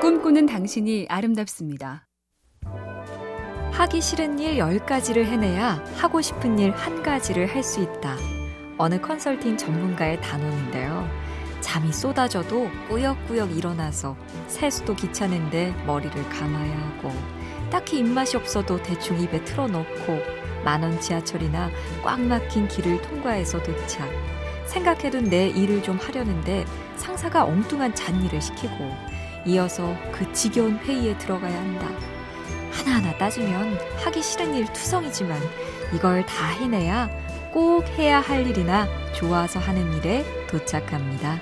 꿈꾸는 당신이 아름답습니다. 하기 싫은 일 10가지를 해내야 하고 싶은 일 한 가지를 할 수 있다. 어느 컨설팅 전문가의 단어인데요. 잠이 쏟아져도 꾸역꾸역 일어나서 세수도 귀찮은데 머리를 감아야 하고 딱히 입맛이 없어도 대충 입에 틀어넣고 만원 지하철이나 꽉 막힌 길을 통과해서 도착. 생각해둔 내 일을 좀 하려는데 상사가 엉뚱한 잔일을 시키고 이어서 그 지겨운 회의에 들어가야 한다. 하나하나 따지면 하기 싫은 일 투성이지만 이걸 다 해내야 꼭 해야 할 일이나 좋아서 하는 일에 도착합니다.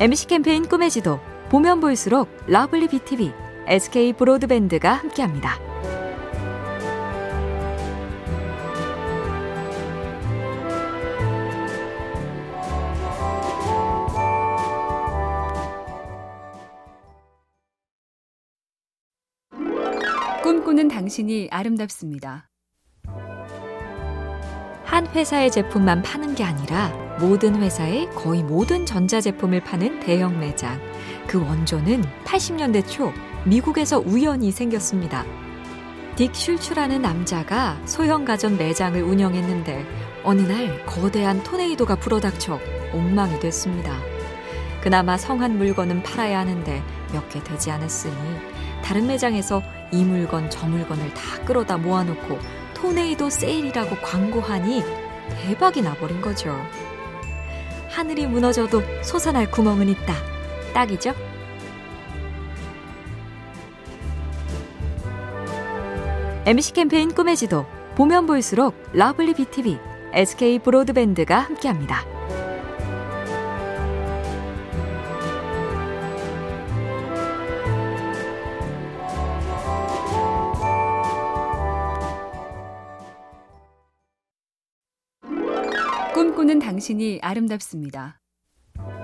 MC 캠페인 꿈의 지도 보면 볼수록 lovely BTV, SK 브로드밴드가 함께합니다. 꿈꾸는 당신이 아름답습니다. 한 회사의 제품만 파는 게 아니라 모든 회사의 거의 모든 전자제품을 파는 대형 매장. 그 원조는 80년대 초 미국에서 우연히 생겼습니다. 딕 슐츠라는 남자가 소형 가전 매장을 운영했는데 어느 날 거대한 토네이도가 불어닥쳐 엉망이 됐습니다. 그나마 성한 물건은 팔아야 하는데 몇 개 되지 않았으니 다른 매장에서 이 물건 저 물건을 다 끌어다 모아놓고 토네이도 세일이라고 광고하니 대박이 나버린 거죠. 하늘이 무너져도 솟아날 구멍은 있다. 딱이죠? MC 캠페인 꿈의 지도 보면 볼수록 lovely BTV, SK 브로드밴드가 함께합니다. 꿈꾸는 당신이 아름답습니다.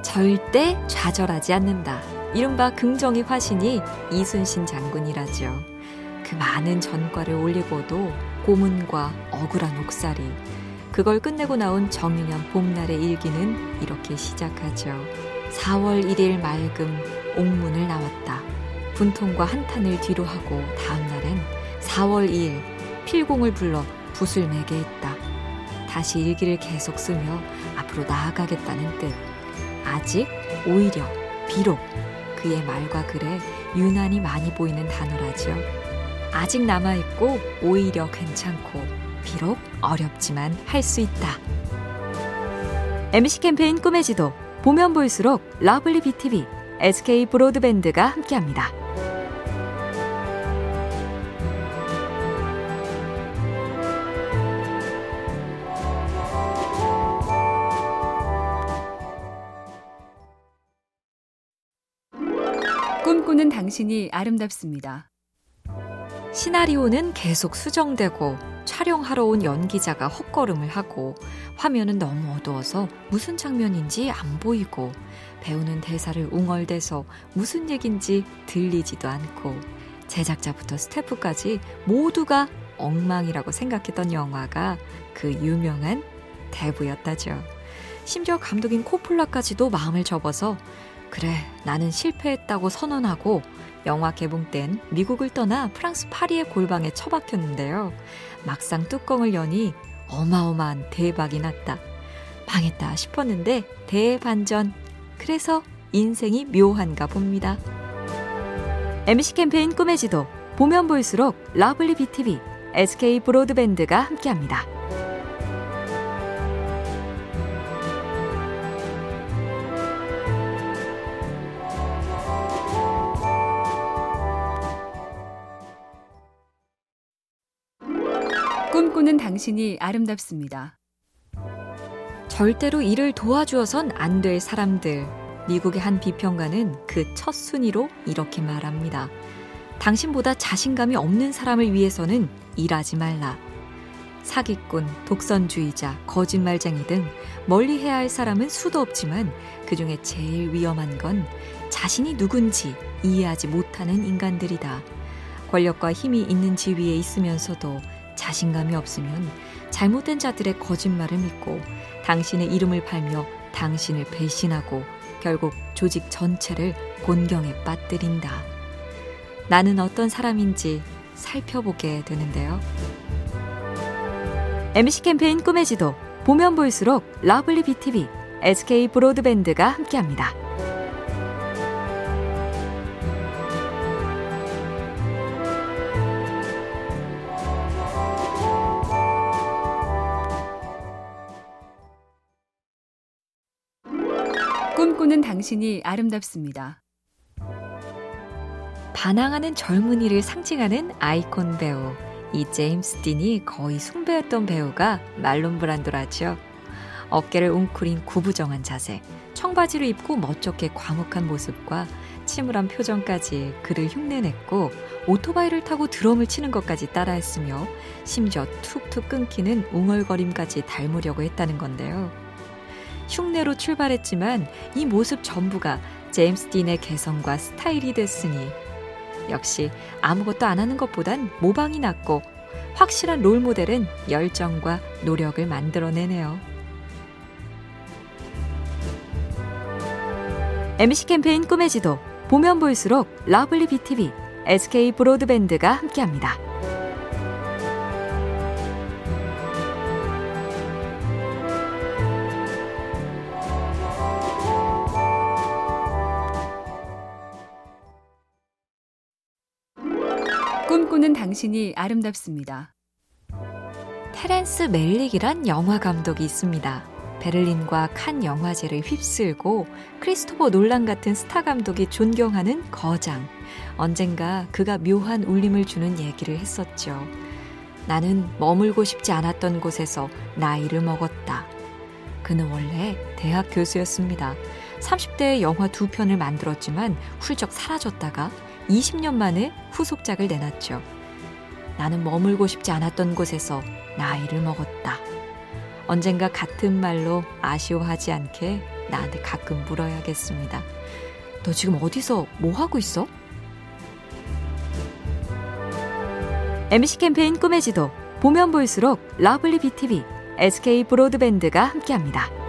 절대 좌절하지 않는다. 이른바 긍정의 화신이 이순신 장군이라죠. 그 많은 전과를 올리고도 고문과 억울한 옥살이 그걸 끝내고 나온 정유년 봄날의 일기는 이렇게 시작하죠. 4월 1일 맑음 옥문을 나왔다. 분통과 한탄을 뒤로 하고 다음 날엔 4월 2일 필공을 불러 붓을 매게 했다. 다시 일기를 계속 쓰며 앞으로 나아가겠다는 뜻. 아직, 오히려, 비록 그의 말과 글에 유난히 많이 보이는 단어라죠. 아직 남아있고 오히려 괜찮고 비록 어렵지만 할 수 있다. MC 캠페인 꿈의 지도 보면 볼수록 lovely BTV, SK 브로드밴드가 함께합니다. 당신이 아름답습니다. 시나리오는 계속 수정되고 촬영하러 온 연기자가 헛걸음을 하고 화면은 너무 어두워서 무슨 장면인지 안 보이고 배우는 대사를 웅얼대서 무슨 얘긴지 들리지도 않고 제작자부터 스태프까지 모두가 엉망이라고 생각했던 영화가 그 유명한 대부였다죠. 심지어 감독인 코폴라까지도 마음을 접어서 그래 나는 실패했다고 선언하고 영화 개봉 땐 미국을 떠나 프랑스 파리의 골방에 처박혔는데요. 막상 뚜껑을 여니 어마어마한 대박이 났다. 망했다 싶었는데 대반전. 그래서 인생이 묘한가 봅니다. MC 캠페인 꿈의 지도 보면 볼수록 lovely BTV, SK 브로드밴드가 함께합니다. 꿈꾸는 당신이 아름답습니다. 절대로 이를 도와주어선 안 될 사람들. 미국의 한 비평가는 그 첫 순위로 이렇게 말합니다. 당신보다 자신감이 없는 사람을 위해서는 일하지 말라. 사기꾼, 독선주의자, 거짓말쟁이 등 멀리 해야 할 사람은 수도 없지만 그 중에 제일 위험한 건 자신이 누군지 이해하지 못하는 인간들이다. 권력과 힘이 있는 지위에 있으면서도 자신감이 없으면 잘못된 자들의 거짓말을 믿고 당신의 이름을 팔며 당신을 배신하고 결국 조직 전체를 곤경에 빠뜨린다. 나는 어떤 사람인지 살펴보게 되는데요. MC 캠페인 꿈의 지도 보면 볼수록 lovely BTV, SK 브로드밴드가 함께합니다. 꿈꾸는 당신이 아름답습니다. 반항하는 젊은이를 상징하는 아이콘 배우 이 제임스 딘이 거의 숭배했던 배우가 말론 브란도라죠. 어깨를 웅크린 구부정한 자세, 청바지를 입고 멋쩍게 과묵한 모습과 침울한 표정까지 그를 흉내냈고 오토바이를 타고 드럼을 치는 것까지 따라했으며 심지어 툭툭 끊기는 웅얼거림까지 닮으려고 했다는 건데요. 흉내로 출발했지만 이 모습 전부가 제임스 딘의 개성과 스타일이 됐으니 역시 아무것도 안 하는 것보단 모방이 낫고 확실한 롤 모델은 열정과 노력을 만들어내네요. MC 캠페인 꿈의 지도 보면 볼수록 lovely BTV, SK 브로드밴드가 함께합니다. 꿈꾸는 당신이 아름답습니다. 테렌스 멜릭이란 영화 감독이 있습니다. 베를린과 칸 영화제를 휩쓸고 크리스토퍼 놀란 같은 스타 감독이 존경하는 거장. 언젠가 그가 묘한 울림을 주는 얘기를 했었죠. 나는 머물고 싶지 않았던 곳에서 나이를 먹었다. 그는 원래 대학 교수였습니다. 30대에 영화 두 편을 만들었지만 훌쩍 사라졌다가 20년 만에 후속작을 내놨죠. 나는 머물고 싶지 않았던 곳에서 나이를 먹었다. 언젠가 같은 말로 아쉬워하지 않게 나한테 가끔 물어야겠습니다. 너 지금 어디서 뭐 하고 있어? MC 캠페인 꿈의 지도 보면 볼수록 lovely BTV, SK 브로드밴드가 함께합니다.